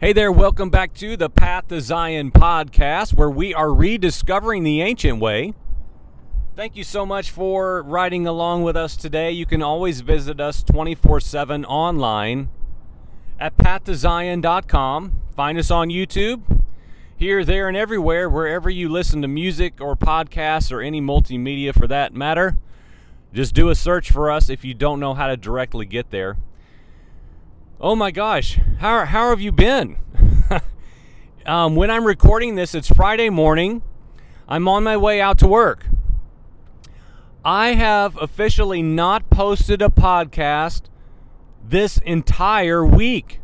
Hey there, welcome back to the Path to Zion podcast, where we are rediscovering the ancient way. Thank you so much for riding along with us today. You can always visit us 24 7 online at pathtozion.com. Find us on YouTube, here, there, and everywhere, wherever you listen to music or podcasts or any multimedia for that matter. Just do a search for us if you don't know how to directly get there. Oh my gosh, how, how have you been? um, when I'm recording this, it's Friday morning. I'm on my way out to work. I have officially not posted a podcast this entire week.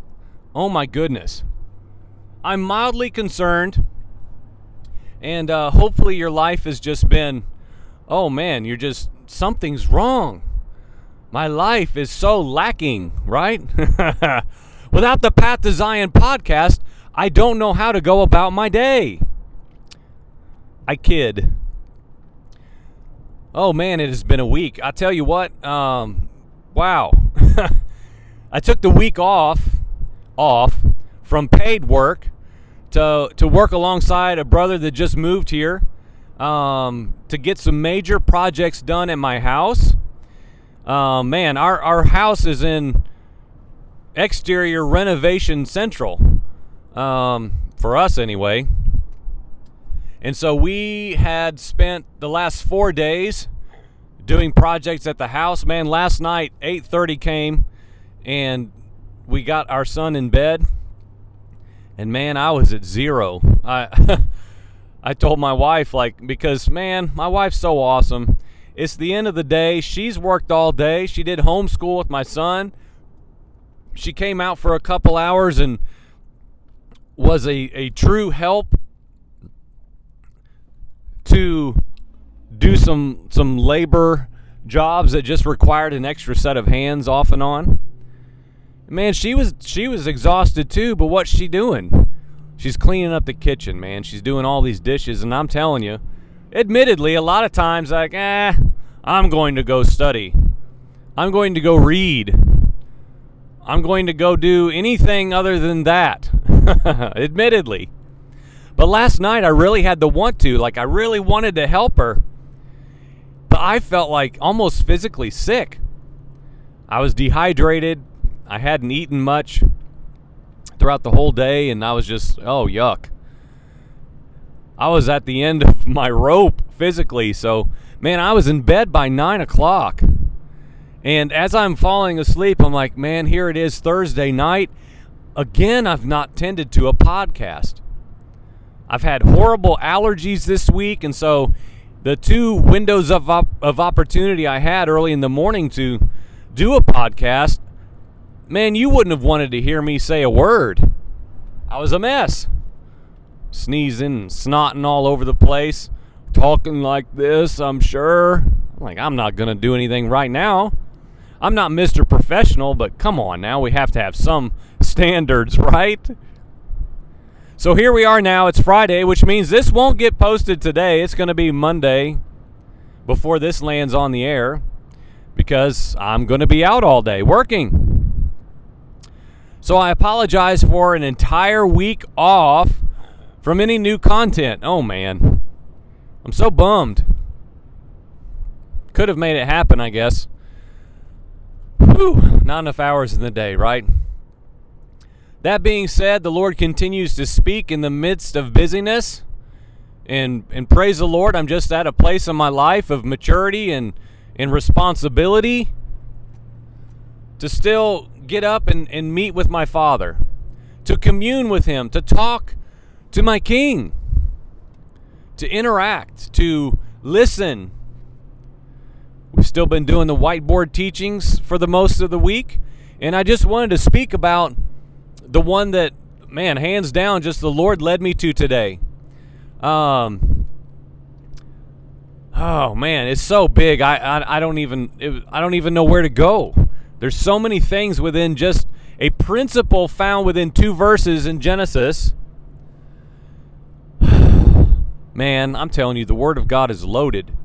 Oh my goodness. I'm mildly concerned, and uh, hopefully, your life has just been oh man, you're just something's wrong. My life is so lacking, right? Without the Path to Zion podcast, I don't know how to go about my day. I kid. Oh man, it has been a week. I tell you what, um, wow. I took the week off, off from paid work to to work alongside a brother that just moved here um, to get some major projects done at my house. Uh, man, our, our house is in exterior renovation central um, for us anyway. And so we had spent the last four days doing projects at the house. Man, last night 8:30 came, and we got our son in bed. And man, I was at zero. I I told my wife like because man, my wife's so awesome it's the end of the day. She's worked all day. She did homeschool with my son. She came out for a couple hours and was a, a true help to do some some labor jobs that just required an extra set of hands off and on. Man, she was she was exhausted too, but what's she doing? She's cleaning up the kitchen, man. She's doing all these dishes and I'm telling you, admittedly, a lot of times, like, eh, I'm going to go study. I'm going to go read. I'm going to go do anything other than that, admittedly. But last night, I really had the want to. Like, I really wanted to help her. But I felt like almost physically sick. I was dehydrated. I hadn't eaten much throughout the whole day, and I was just, oh, yuck. I was at the end of my rope physically. So, man, I was in bed by nine o'clock. And as I'm falling asleep, I'm like, man, here it is Thursday night. Again, I've not tended to a podcast. I've had horrible allergies this week. And so the two windows of, op- of opportunity I had early in the morning to do a podcast, man, you wouldn't have wanted to hear me say a word. I was a mess sneezing and snotting all over the place, talking like this, I'm sure. Like, I'm not going to do anything right now. I'm not Mr. Professional, but come on now, we have to have some standards, right? So here we are now. It's Friday, which means this won't get posted today. It's going to be Monday before this lands on the air because I'm going to be out all day working. So I apologize for an entire week off from any new content. Oh man, I'm so bummed. Could have made it happen, I guess. Whew, not enough hours in the day, right? That being said, the Lord continues to speak in the midst of busyness. And, and praise the Lord, I'm just at a place in my life of maturity and, and responsibility to still get up and, and meet with my Father, to commune with Him, to talk to my king, to interact, to listen. We've still been doing the whiteboard teachings for the most of the week, and I just wanted to speak about the one that, man, hands down, just the Lord led me to today. Um, oh man, it's so big. I I, I don't even it, I don't even know where to go. There's so many things within just a principle found within two verses in Genesis Man, I'm telling you, the Word of God is loaded.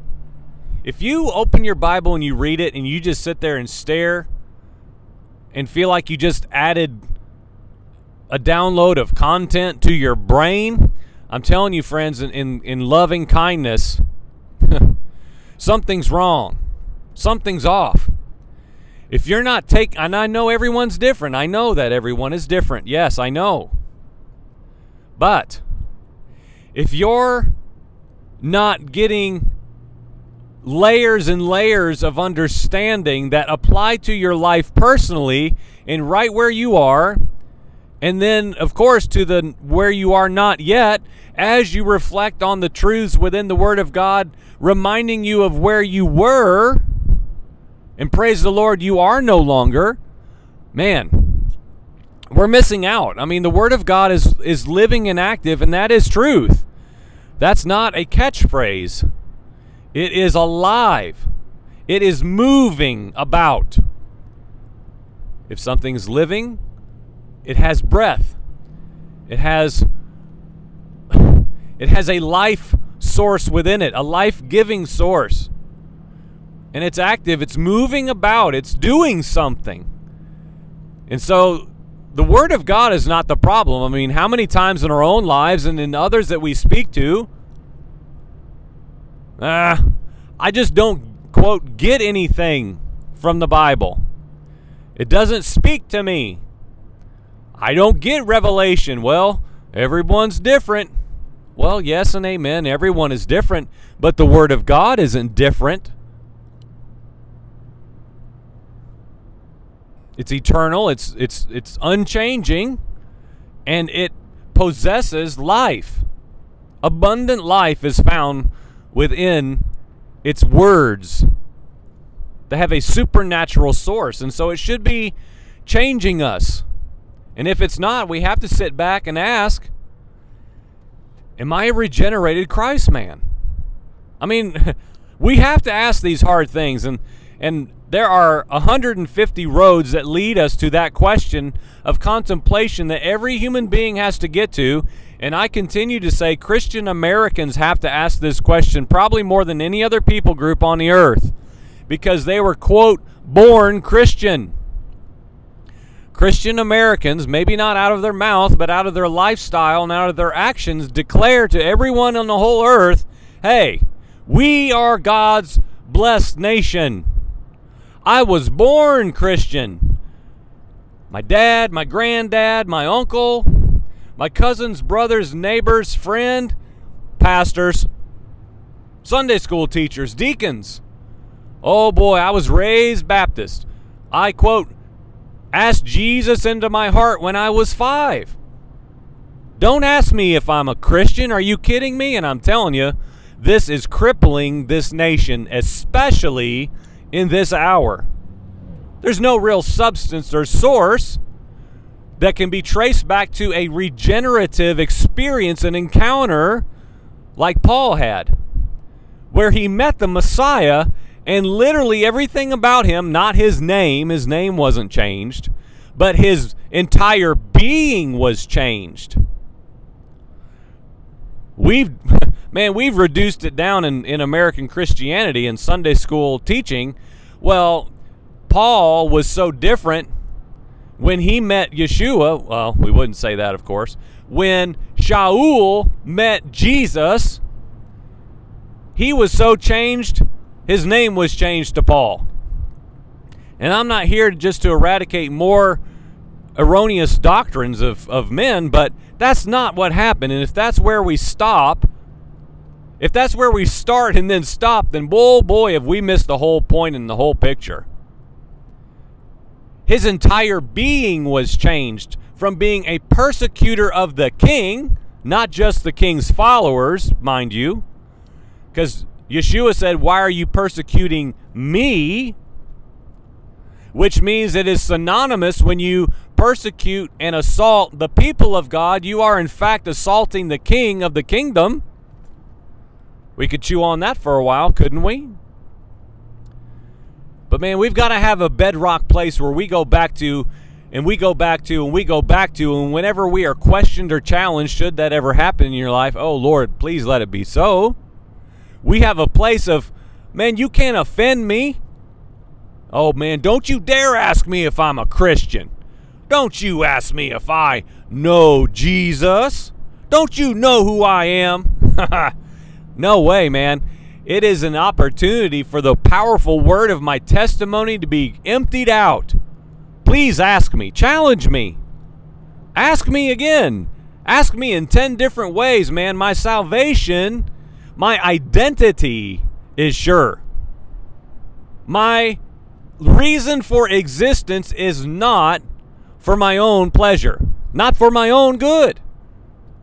If you open your Bible and you read it and you just sit there and stare and feel like you just added a download of content to your brain. I'm telling you, friends, in, in, in loving kindness, something's wrong. Something's off. If you're not taking, and I know everyone's different. I know that everyone is different. Yes, I know. But if you're not getting layers and layers of understanding that apply to your life personally and right where you are, and then of course to the where you are not yet as you reflect on the truths within the word of God reminding you of where you were and praise the Lord, you are no longer. Man, we're missing out. I mean, the Word of God is, is living and active, and that is truth. That's not a catchphrase, it is alive, it is moving about. If something's living, it has breath. It has it has a life source within it, a life-giving source and it's active, it's moving about, it's doing something. And so the Word of God is not the problem. I mean, how many times in our own lives and in others that we speak to, uh, I just don't, quote, get anything from the Bible. It doesn't speak to me. I don't get revelation. Well, everyone's different. Well, yes and amen. Everyone is different, but the Word of God isn't different. It's eternal, it's it's it's unchanging, and it possesses life. Abundant life is found within its words. They have a supernatural source, and so it should be changing us. And if it's not, we have to sit back and ask Am I a regenerated Christ man? I mean, we have to ask these hard things, and and there are 150 roads that lead us to that question of contemplation that every human being has to get to. And I continue to say Christian Americans have to ask this question probably more than any other people group on the earth because they were, quote, born Christian. Christian Americans, maybe not out of their mouth, but out of their lifestyle and out of their actions, declare to everyone on the whole earth hey, we are God's blessed nation. I was born Christian. My dad, my granddad, my uncle, my cousin's brother's neighbor's friend, pastors, Sunday school teachers, deacons. Oh boy, I was raised Baptist. I quote, asked Jesus into my heart when I was five. Don't ask me if I'm a Christian. Are you kidding me? And I'm telling you, this is crippling this nation, especially in this hour. There's no real substance or source that can be traced back to a regenerative experience and encounter like Paul had, where he met the Messiah and literally everything about him, not his name, his name wasn't changed, but his entire being was changed. We've man, we've reduced it down in, in American Christianity and Sunday school teaching. Well, Paul was so different when he met Yeshua. Well, we wouldn't say that, of course. When Shaul met Jesus, he was so changed, his name was changed to Paul. And I'm not here just to eradicate more erroneous doctrines of, of men, but that's not what happened. And if that's where we stop, if that's where we start and then stop, then boy, boy, have we missed the whole point and the whole picture. His entire being was changed from being a persecutor of the king, not just the king's followers, mind you, because Yeshua said, Why are you persecuting me? Which means it is synonymous when you persecute and assault the people of God, you are in fact assaulting the king of the kingdom. We could chew on that for a while, couldn't we? But man, we've got to have a bedrock place where we go back to and we go back to and we go back to and whenever we are questioned or challenged should that ever happen in your life, oh Lord, please let it be so. We have a place of man, you can't offend me. Oh man, don't you dare ask me if I'm a Christian. Don't you ask me if I know Jesus. Don't you know who I am? no way, man. It is an opportunity for the powerful word of my testimony to be emptied out. Please ask me, challenge me. Ask me again. Ask me in 10 different ways, man. My salvation, my identity is sure. My reason for existence is not for my own pleasure, not for my own good.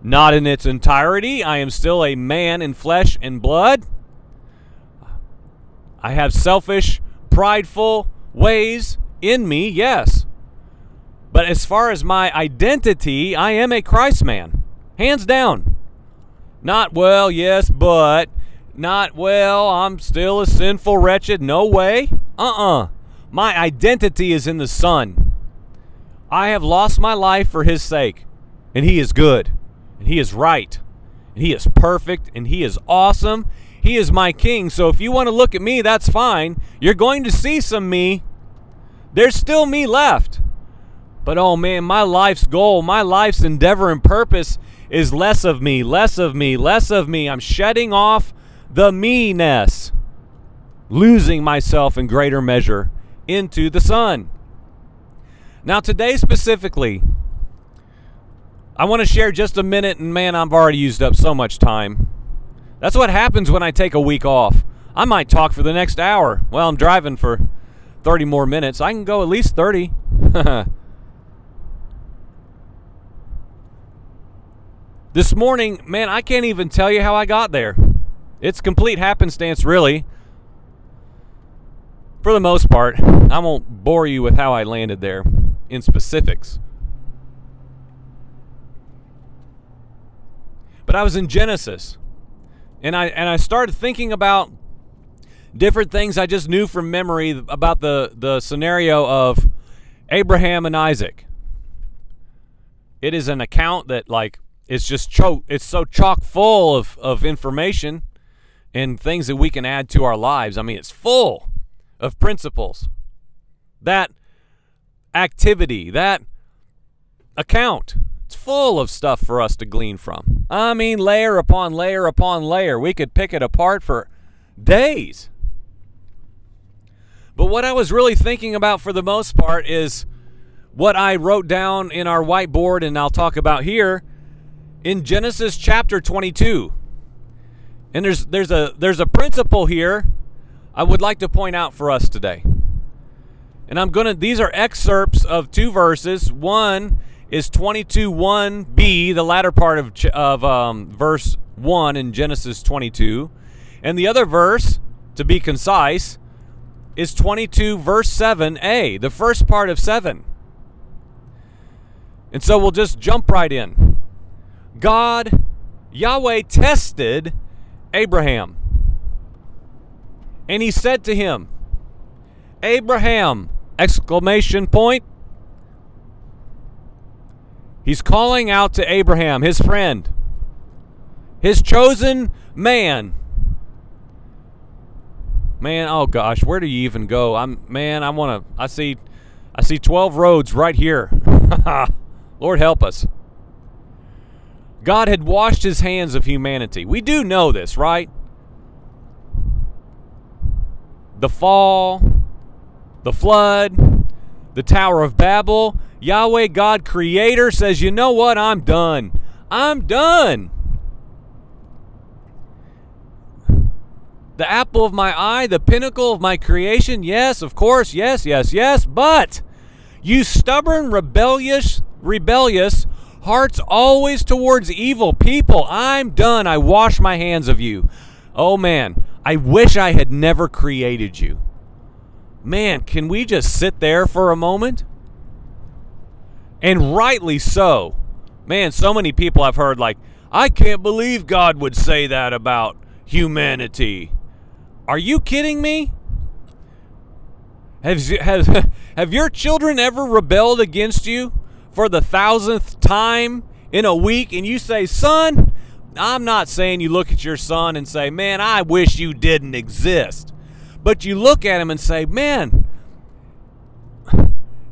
Not in its entirety. I am still a man in flesh and blood. I have selfish, prideful ways in me, yes. But as far as my identity, I am a Christ man. Hands down. Not, well, yes, but. Not, well, I'm still a sinful wretched. No way. Uh uh-uh. uh My identity is in the Son. I have lost my life for His sake. And He is good. And He is right. And He is perfect. And He is awesome. He is my king. So if you want to look at me, that's fine. You're going to see some me. There's still me left. But oh man, my life's goal, my life's endeavor and purpose is less of me, less of me, less of me. I'm shedding off the me-ness, losing myself in greater measure into the Son. Now, today specifically, I want to share just a minute, and man, I've already used up so much time. That's what happens when I take a week off. I might talk for the next hour. Well, I'm driving for 30 more minutes. I can go at least 30. this morning, man, I can't even tell you how I got there. It's complete happenstance, really. For the most part, I won't bore you with how I landed there in specifics. But I was in Genesis and I and I started thinking about different things I just knew from memory about the the scenario of Abraham and Isaac. It is an account that like it's just choke it's so chock full of, of information and things that we can add to our lives. I mean, it's full of principles. That activity, that account it's full of stuff for us to glean from. I mean, layer upon layer upon layer. We could pick it apart for days. But what I was really thinking about for the most part is what I wrote down in our whiteboard and I'll talk about here in Genesis chapter 22. And there's there's a there's a principle here I would like to point out for us today. And I'm going to these are excerpts of two verses. One is 22 1b, the latter part of, of um, verse 1 in Genesis 22. And the other verse, to be concise, is 22 verse 7a, the first part of 7. And so we'll just jump right in. God, Yahweh tested Abraham. And he said to him, Abraham, exclamation point, He's calling out to Abraham, his friend, his chosen man. Man, oh gosh, where do you even go? I'm man, I want to I see I see 12 roads right here. Lord help us. God had washed his hands of humanity. We do know this, right? The fall, the flood, the Tower of Babel, Yahweh God Creator says, You know what? I'm done. I'm done. The apple of my eye, the pinnacle of my creation, yes, of course, yes, yes, yes, but you stubborn, rebellious, rebellious hearts always towards evil people, I'm done. I wash my hands of you. Oh man, I wish I had never created you. Man, can we just sit there for a moment? And rightly so. Man, so many people I've heard like, I can't believe God would say that about humanity. Are you kidding me? Have, have, have your children ever rebelled against you for the thousandth time in a week and you say, Son, I'm not saying you look at your son and say, Man, I wish you didn't exist. But you look at him and say, Man,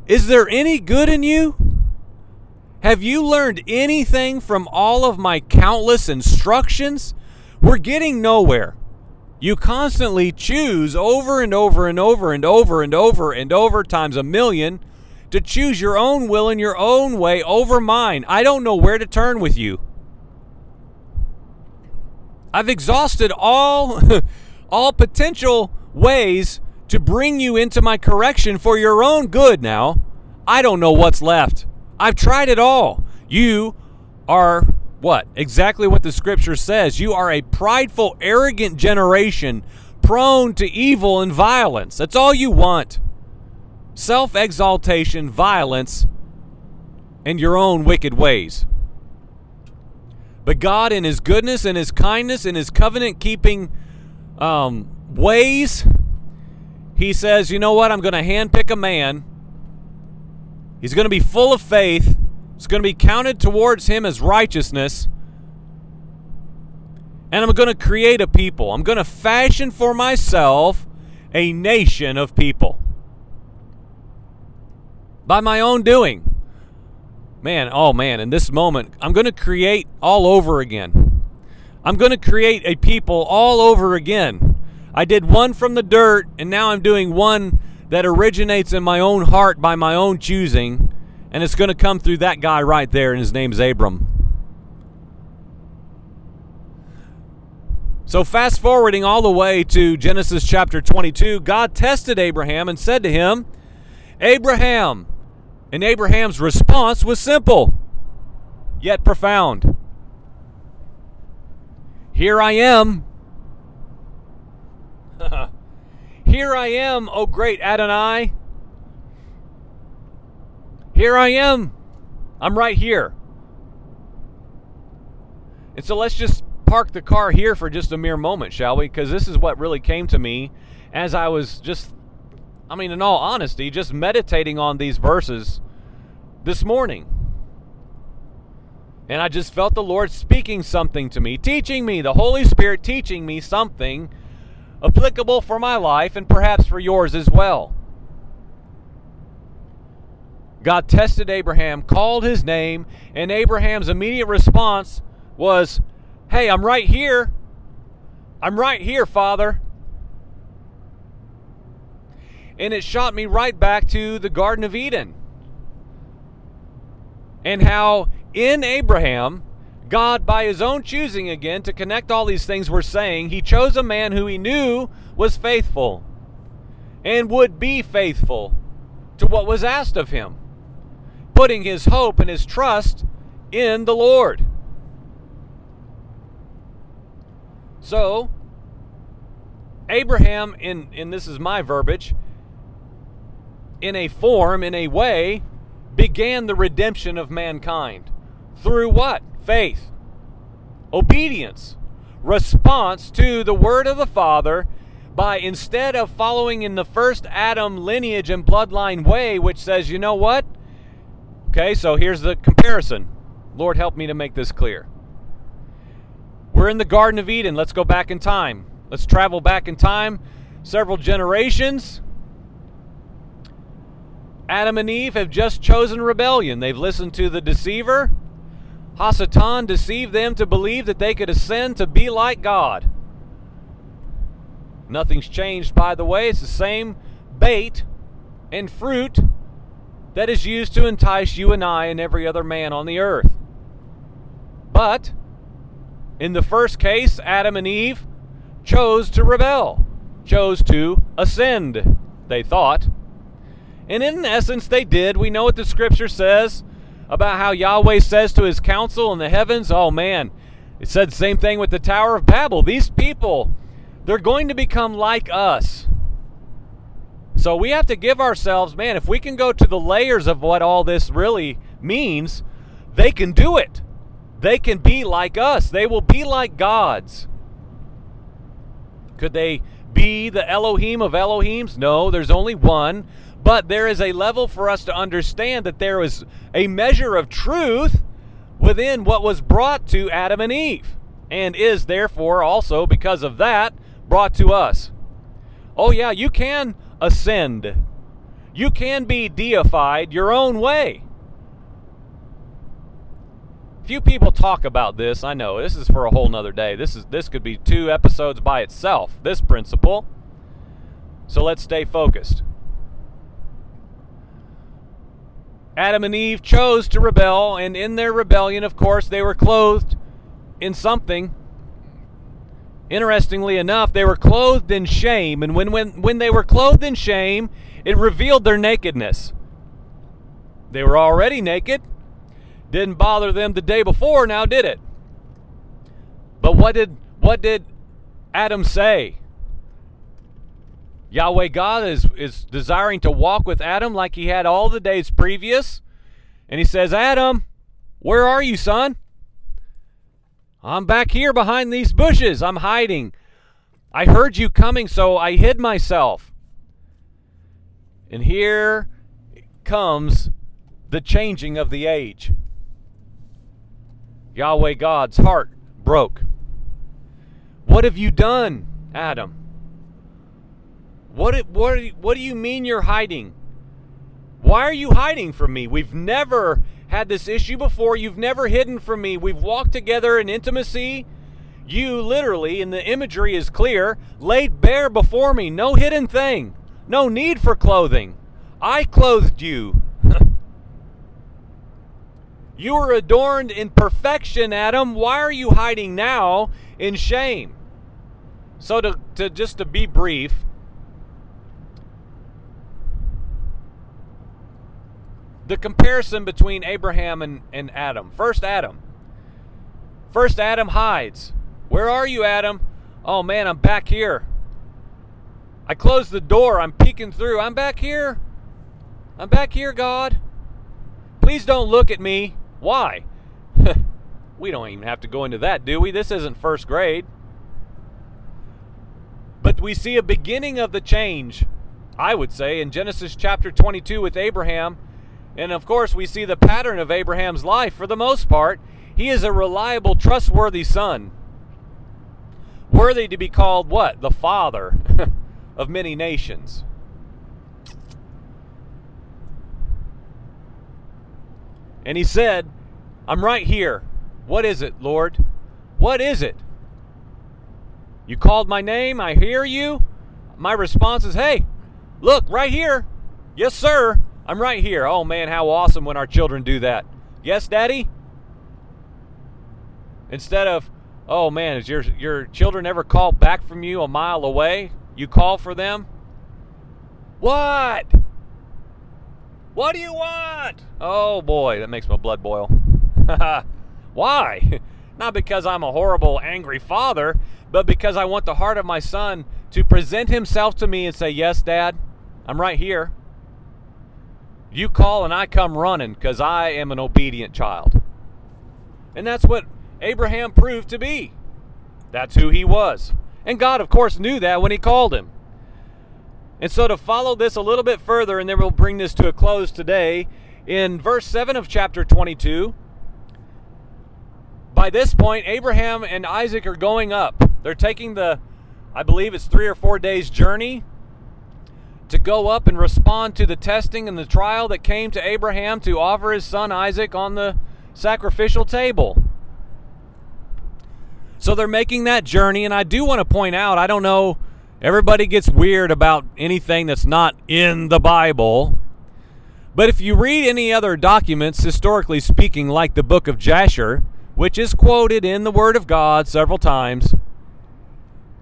Is there any good in you? Have you learned anything from all of my countless instructions? We're getting nowhere. You constantly choose over and over and over and over and over and over times a million to choose your own will and your own way over mine. I don't know where to turn with you. I've exhausted all all potential ways to bring you into my correction for your own good now. I don't know what's left. I've tried it all. You are what? Exactly what the scripture says. You are a prideful, arrogant generation prone to evil and violence. That's all you want. Self exaltation, violence, and your own wicked ways. But God, in His goodness and His kindness and His covenant keeping um, ways, He says, you know what? I'm going to handpick a man He's going to be full of faith. It's going to be counted towards him as righteousness. And I'm going to create a people. I'm going to fashion for myself a nation of people. By my own doing. Man, oh man, in this moment, I'm going to create all over again. I'm going to create a people all over again. I did one from the dirt, and now I'm doing one that originates in my own heart by my own choosing, and it's going to come through that guy right there, and his name's Abram. So, fast forwarding all the way to Genesis chapter 22, God tested Abraham and said to him, Abraham. And Abraham's response was simple, yet profound. Here I am. Here I am, O great Adonai. Here I am. I'm right here. And so let's just park the car here for just a mere moment, shall we? Because this is what really came to me as I was just, I mean, in all honesty, just meditating on these verses this morning. And I just felt the Lord speaking something to me, teaching me, the Holy Spirit teaching me something applicable for my life and perhaps for yours as well. God tested Abraham, called his name, and Abraham's immediate response was, Hey, I'm right here. I'm right here, Father. And it shot me right back to the Garden of Eden. And how in Abraham, God, by his own choosing again, to connect all these things we're saying, he chose a man who he knew was faithful and would be faithful to what was asked of him, putting his hope and his trust in the Lord. So, Abraham, in, and this is my verbiage, in a form, in a way, began the redemption of mankind. Through what? Faith, obedience, response to the word of the Father by instead of following in the first Adam lineage and bloodline way, which says, you know what? Okay, so here's the comparison. Lord, help me to make this clear. We're in the Garden of Eden. Let's go back in time. Let's travel back in time several generations. Adam and Eve have just chosen rebellion. They've listened to the deceiver. Hasatan deceived them to believe that they could ascend to be like God. Nothing's changed, by the way. It's the same bait and fruit that is used to entice you and I and every other man on the earth. But in the first case, Adam and Eve chose to rebel, chose to ascend, they thought. And in essence, they did. We know what the scripture says about how Yahweh says to his council in the heavens, oh man, it said the same thing with the Tower of Babel. These people, they're going to become like us. So we have to give ourselves, man, if we can go to the layers of what all this really means, they can do it. They can be like us. They will be like gods. Could they be the Elohim of Elohims? No, there's only one. But there is a level for us to understand that there is a measure of truth within what was brought to Adam and Eve, and is therefore also, because of that, brought to us. Oh, yeah, you can ascend. You can be deified your own way. Few people talk about this. I know this is for a whole nother day. This is this could be two episodes by itself. This principle. So let's stay focused. Adam and Eve chose to rebel, and in their rebellion, of course, they were clothed in something. Interestingly enough, they were clothed in shame, and when, when, when they were clothed in shame, it revealed their nakedness. They were already naked. Didn't bother them the day before, now did it? But what did what did Adam say? Yahweh God is, is desiring to walk with Adam like he had all the days previous. And he says, Adam, where are you, son? I'm back here behind these bushes. I'm hiding. I heard you coming, so I hid myself. And here comes the changing of the age. Yahweh God's heart broke. What have you done, Adam? What what what do you mean you're hiding? Why are you hiding from me? We've never had this issue before. You've never hidden from me. We've walked together in intimacy. You literally, and the imagery is clear, laid bare before me. No hidden thing. No need for clothing. I clothed you. You were adorned in perfection, Adam. Why are you hiding now in shame? So to, to just to be brief, the comparison between Abraham and, and Adam. First, Adam. First, Adam hides. Where are you, Adam? Oh man, I'm back here. I closed the door. I'm peeking through. I'm back here. I'm back here, God. Please don't look at me. Why? we don't even have to go into that, do we? This isn't first grade. But we see a beginning of the change, I would say, in Genesis chapter 22 with Abraham and of course, we see the pattern of Abraham's life for the most part. He is a reliable, trustworthy son. Worthy to be called what? The father of many nations. And he said, I'm right here. What is it, Lord? What is it? You called my name. I hear you. My response is, Hey, look, right here. Yes, sir. I'm right here. Oh man, how awesome when our children do that. Yes, Daddy? Instead of, oh man, is your your children ever call back from you a mile away? You call for them? What? What do you want? Oh boy, that makes my blood boil. Why? Not because I'm a horrible, angry father, but because I want the heart of my son to present himself to me and say, Yes, Dad, I'm right here. You call and I come running because I am an obedient child. And that's what Abraham proved to be. That's who he was. And God, of course, knew that when he called him. And so, to follow this a little bit further, and then we'll bring this to a close today, in verse 7 of chapter 22, by this point, Abraham and Isaac are going up. They're taking the, I believe it's three or four days' journey to go up and respond to the testing and the trial that came to Abraham to offer his son Isaac on the sacrificial table. So they're making that journey, and I do want to point out I don't know, everybody gets weird about anything that's not in the Bible. But if you read any other documents, historically speaking, like the book of Jasher, which is quoted in the Word of God several times,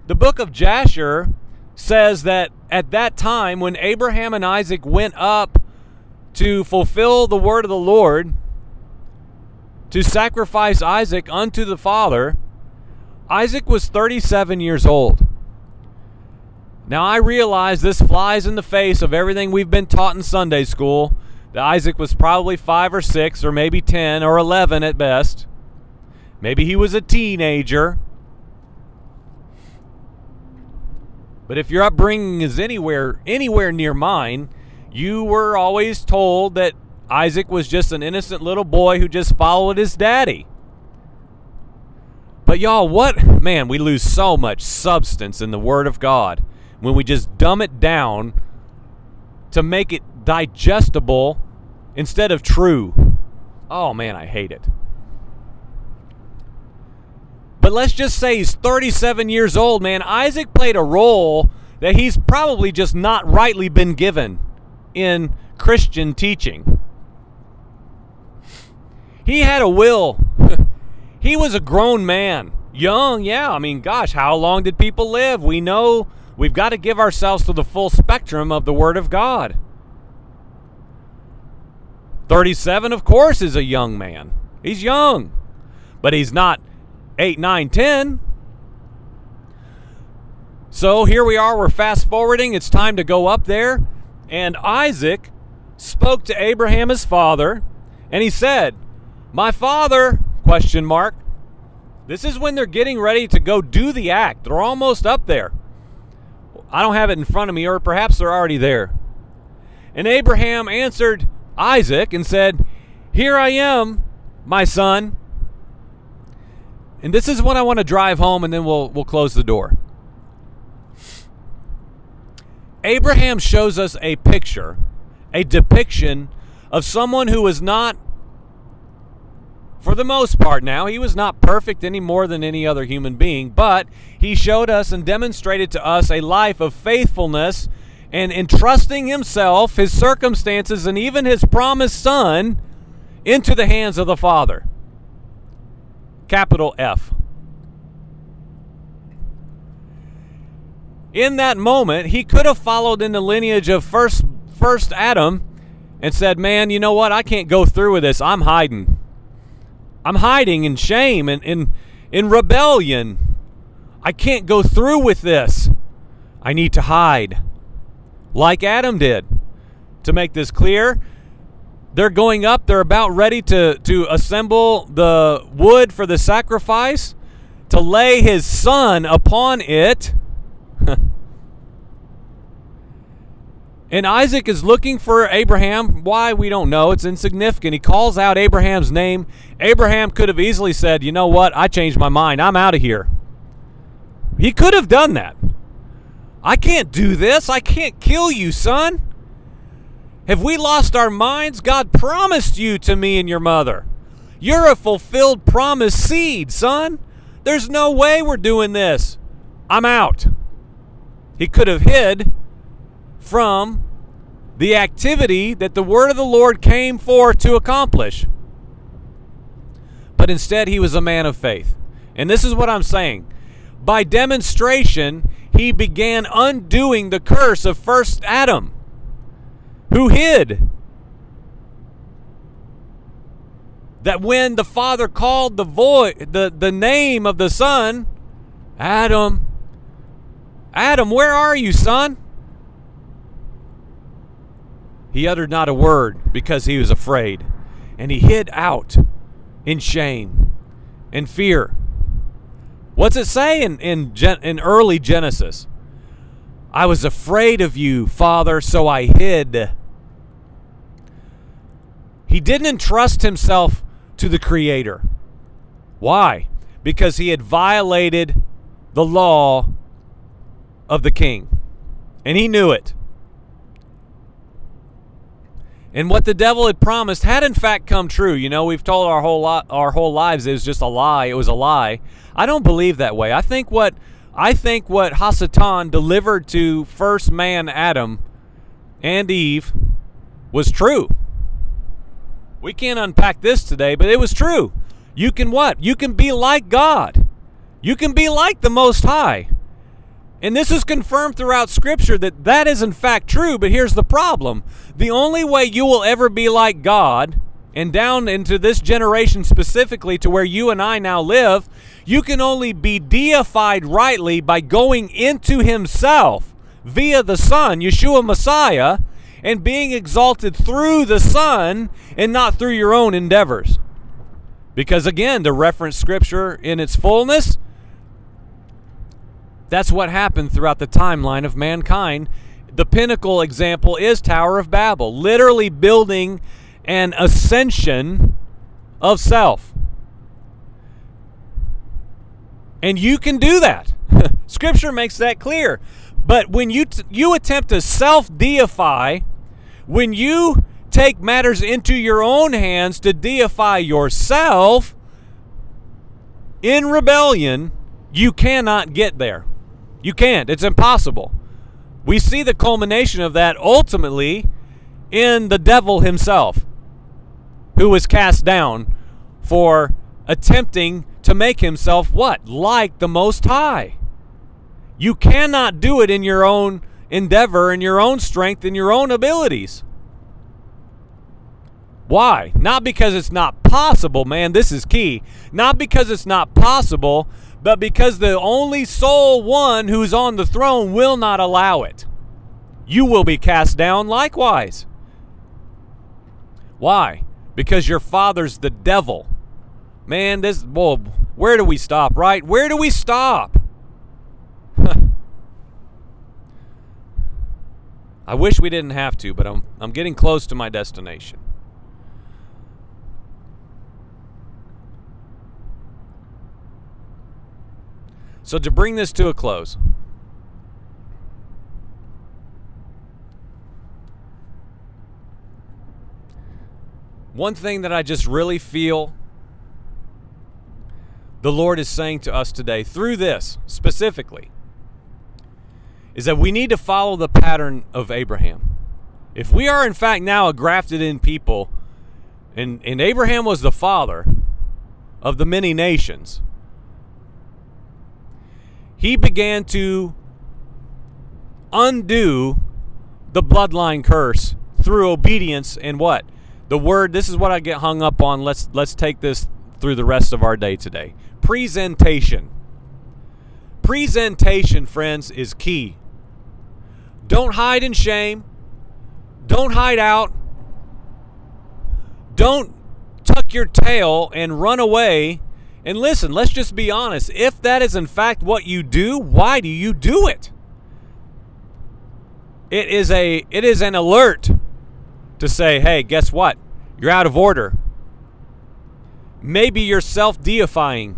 the book of Jasher says that at that time, when Abraham and Isaac went up to fulfill the word of the Lord, to sacrifice Isaac unto the Father, Isaac was 37 years old. Now, I realize this flies in the face of everything we've been taught in Sunday school that Isaac was probably five or six, or maybe 10 or 11 at best. Maybe he was a teenager. But if your upbringing is anywhere anywhere near mine, you were always told that Isaac was just an innocent little boy who just followed his daddy. But y'all, what man, we lose so much substance in the word of God when we just dumb it down to make it digestible instead of true. Oh man, I hate it. But let's just say he's 37 years old, man. Isaac played a role that he's probably just not rightly been given in Christian teaching. He had a will. he was a grown man. Young, yeah. I mean, gosh, how long did people live? We know we've got to give ourselves to the full spectrum of the Word of God. 37, of course, is a young man. He's young, but he's not 8, 9, 10. So here we are, we're fast forwarding. It's time to go up there. And Isaac spoke to Abraham his father, and he said, "My father?" question mark. This is when they're getting ready to go do the act. They're almost up there. I don't have it in front of me, or perhaps they're already there. And Abraham answered Isaac and said, Here I am, my son. And this is what I want to drive home, and then we'll, we'll close the door. Abraham shows us a picture, a depiction of someone who was not, for the most part now, he was not perfect any more than any other human being, but he showed us and demonstrated to us a life of faithfulness and entrusting himself, his circumstances, and even his promised son into the hands of the Father. Capital F. in that moment, he could have followed in the lineage of first first Adam and said, "Man, you know what? I can't go through with this. I'm hiding. I'm hiding in shame and in in rebellion. I can't go through with this. I need to hide." Like Adam did. To make this clear, they're going up, they're about ready to to assemble the wood for the sacrifice, to lay his son upon it and Isaac is looking for Abraham. Why? We don't know. It's insignificant. He calls out Abraham's name. Abraham could have easily said, You know what? I changed my mind. I'm out of here. He could have done that. I can't do this. I can't kill you, son. Have we lost our minds? God promised you to me and your mother. You're a fulfilled promise seed, son. There's no way we're doing this. I'm out. He could have hid from the activity that the word of the Lord came for to accomplish. But instead, he was a man of faith. And this is what I'm saying. By demonstration, he began undoing the curse of first Adam, who hid. That when the father called the void the, the name of the son, Adam, Adam, where are you, son? He uttered not a word because he was afraid, and he hid out in shame and fear. What's it say in, in, in early Genesis? I was afraid of you, Father, so I hid. He didn't entrust himself to the Creator. Why? Because he had violated the law of the king. And he knew it. And what the devil had promised had in fact come true. You know, we've told our whole lot, our whole lives it was just a lie. It was a lie. I don't believe that way. I think what I think what Hasatan delivered to first man Adam and Eve was true. We can't unpack this today, but it was true. You can what? You can be like God. You can be like the Most High. And this is confirmed throughout Scripture that that is in fact true, but here's the problem. The only way you will ever be like God, and down into this generation specifically to where you and I now live, you can only be deified rightly by going into Himself via the Son, Yeshua Messiah, and being exalted through the Son and not through your own endeavors. Because again, to reference Scripture in its fullness, that's what happened throughout the timeline of mankind. The pinnacle example is Tower of Babel, literally building an ascension of self. And you can do that. Scripture makes that clear. But when you t- you attempt to self-deify, When you take matters into your own hands to deify yourself in rebellion, you cannot get there. You can't. It's impossible. We see the culmination of that ultimately in the devil himself, who was cast down for attempting to make himself what? Like the Most High. You cannot do it in your own endeavor, in your own strength, in your own abilities. Why? Not because it's not possible, man. This is key. Not because it's not possible, but because the only sole one who's on the throne will not allow it. You will be cast down likewise. Why? Because your father's the devil. Man, this, well, where do we stop, right? Where do we stop? I wish we didn't have to, but I'm, I'm getting close to my destination. So, to bring this to a close, one thing that I just really feel the Lord is saying to us today through this specifically is that we need to follow the pattern of Abraham. If we are, in fact, now a grafted in people, and, and Abraham was the father of the many nations, he began to undo the bloodline curse through obedience and what? The word, this is what I get hung up on. Let's let's take this through the rest of our day today. Presentation. Presentation, friends, is key. Don't hide in shame. Don't hide out. Don't tuck your tail and run away and listen, let's just be honest. If that is in fact what you do, why do you do it? It is a it is an alert to say, "Hey, guess what? You're out of order." Maybe you're self-deifying.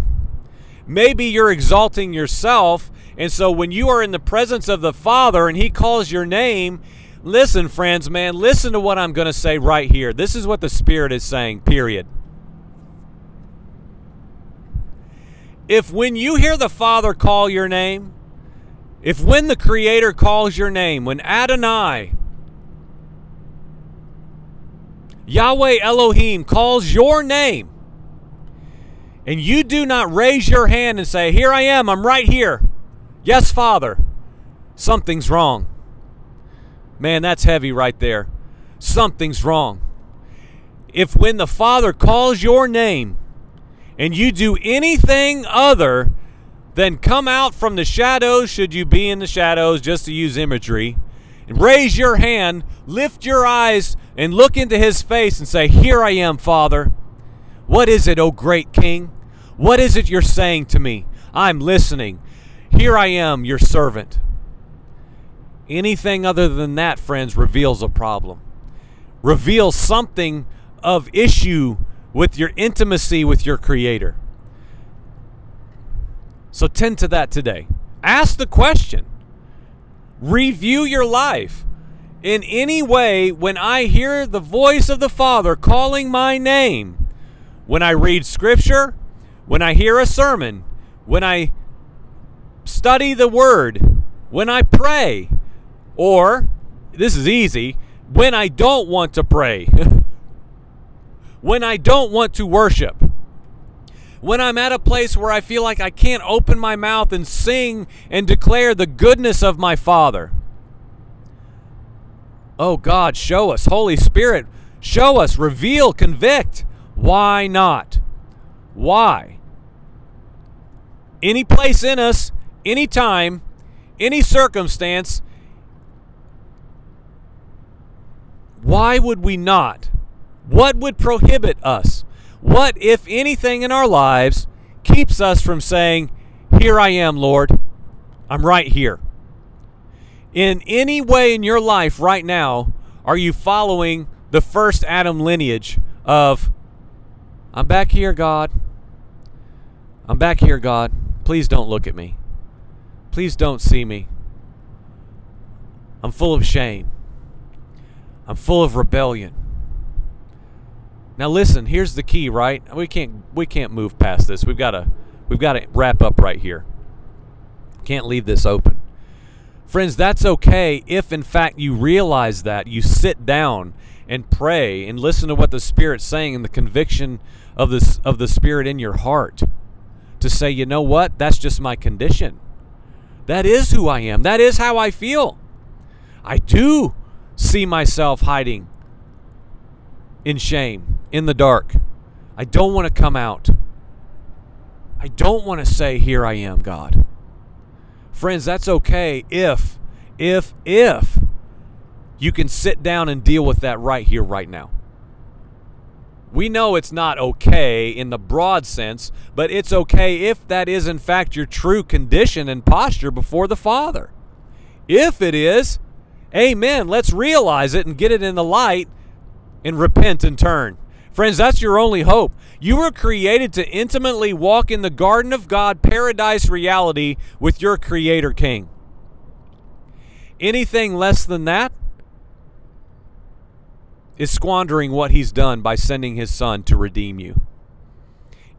Maybe you're exalting yourself, and so when you are in the presence of the Father and he calls your name, listen, friends, man, listen to what I'm going to say right here. This is what the Spirit is saying, period. If when you hear the Father call your name, if when the Creator calls your name, when Adonai, Yahweh Elohim calls your name, and you do not raise your hand and say, Here I am, I'm right here. Yes, Father, something's wrong. Man, that's heavy right there. Something's wrong. If when the Father calls your name, and you do anything other than come out from the shadows, should you be in the shadows, just to use imagery, and raise your hand, lift your eyes, and look into his face and say, Here I am, Father. What is it, O great King? What is it you're saying to me? I'm listening. Here I am, your servant. Anything other than that, friends, reveals a problem, reveals something of issue with your intimacy with your Creator. So tend to that today. Ask the question. Review your life. In any way, when I hear the voice of the Father calling my name, when I read Scripture, when I hear a sermon, when I study the Word, when I pray, or, this is easy, when I don't want to pray. when I don't want to worship. When I'm at a place where I feel like I can't open my mouth and sing and declare the goodness of my Father. Oh God, show us. Holy Spirit, show us, reveal, convict. Why not? Why? Any place in us, any time, any circumstance, why would we not what would prohibit us? What, if anything, in our lives keeps us from saying, Here I am, Lord. I'm right here. In any way in your life right now, are you following the first Adam lineage of, I'm back here, God. I'm back here, God. Please don't look at me. Please don't see me. I'm full of shame. I'm full of rebellion. Now listen, here's the key, right? We can't we can't move past this. We've got to we've got to wrap up right here. Can't leave this open. Friends, that's okay if in fact you realize that, you sit down and pray and listen to what the Spirit's saying and the conviction of this of the Spirit in your heart to say, you know what, that's just my condition. That is who I am. That is how I feel. I do see myself hiding in shame, in the dark. I don't want to come out. I don't want to say, Here I am, God. Friends, that's okay if, if, if you can sit down and deal with that right here, right now. We know it's not okay in the broad sense, but it's okay if that is, in fact, your true condition and posture before the Father. If it is, amen, let's realize it and get it in the light and repent and turn. Friends, that's your only hope. You were created to intimately walk in the garden of God, paradise reality with your Creator King. Anything less than that is squandering what He's done by sending His Son to redeem you.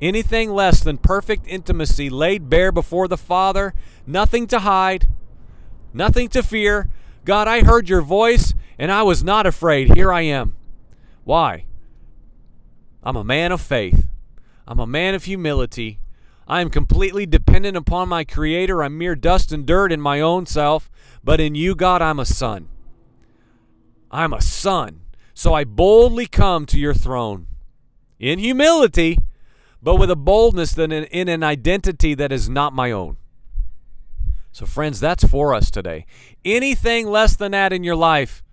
Anything less than perfect intimacy laid bare before the Father, nothing to hide, nothing to fear. God, I heard your voice and I was not afraid. Here I am. Why? I'm a man of faith. I'm a man of humility. I am completely dependent upon my Creator. I'm mere dust and dirt in my own self. But in you, God, I'm a son. I'm a son. So I boldly come to your throne in humility, but with a boldness that in, in an identity that is not my own. So, friends, that's for us today. Anything less than that in your life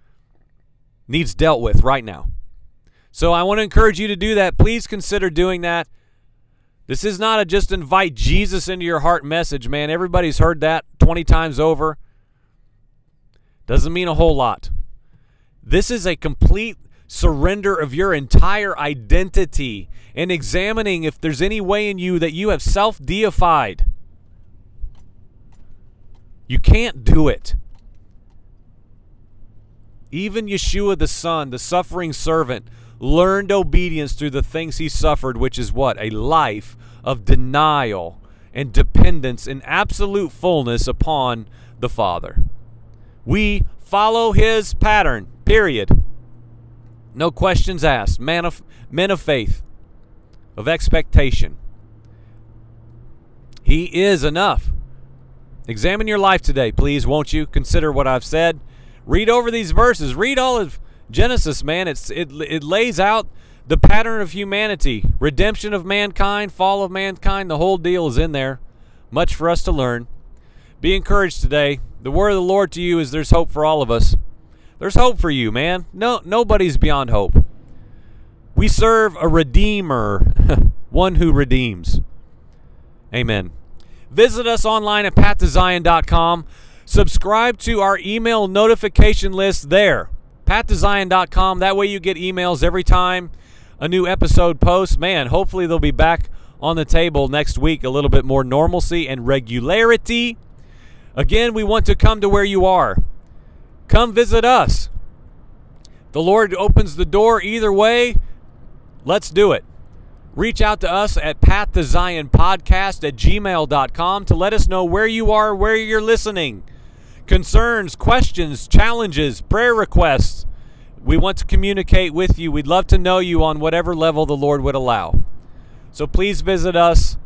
needs dealt with right now. So I want to encourage you to do that. Please consider doing that. This is not a just invite Jesus into your heart message, man. Everybody's heard that 20 times over. Doesn't mean a whole lot. This is a complete surrender of your entire identity and examining if there's any way in you that you have self deified. You can't do it. Even Yeshua the Son, the suffering servant, learned obedience through the things he suffered, which is what? A life of denial and dependence in absolute fullness upon the Father. We follow his pattern, period. No questions asked. Man of, men of faith, of expectation. He is enough. Examine your life today, please, won't you? Consider what I've said. Read over these verses. Read all of Genesis, man, it's it it lays out the pattern of humanity, redemption of mankind, fall of mankind. The whole deal is in there. Much for us to learn. Be encouraged today. The word of the Lord to you is there's hope for all of us. There's hope for you, man. No nobody's beyond hope. We serve a redeemer, one who redeems. Amen. Visit us online at pathtozion.com. Subscribe to our email notification list there pathtozion.com. That way you get emails every time a new episode posts. Man, hopefully they'll be back on the table next week. A little bit more normalcy and regularity. Again, we want to come to where you are. Come visit us. The Lord opens the door either way. Let's do it. Reach out to us at Path to Zion Podcast at gmail.com to let us know where you are, where you're listening concerns, questions, challenges, prayer requests. We want to communicate with you. We'd love to know you on whatever level the Lord would allow. So please visit us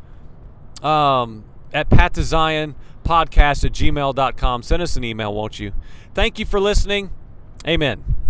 um, at Path at gmail.com. Send us an email, won't you? Thank you for listening. Amen.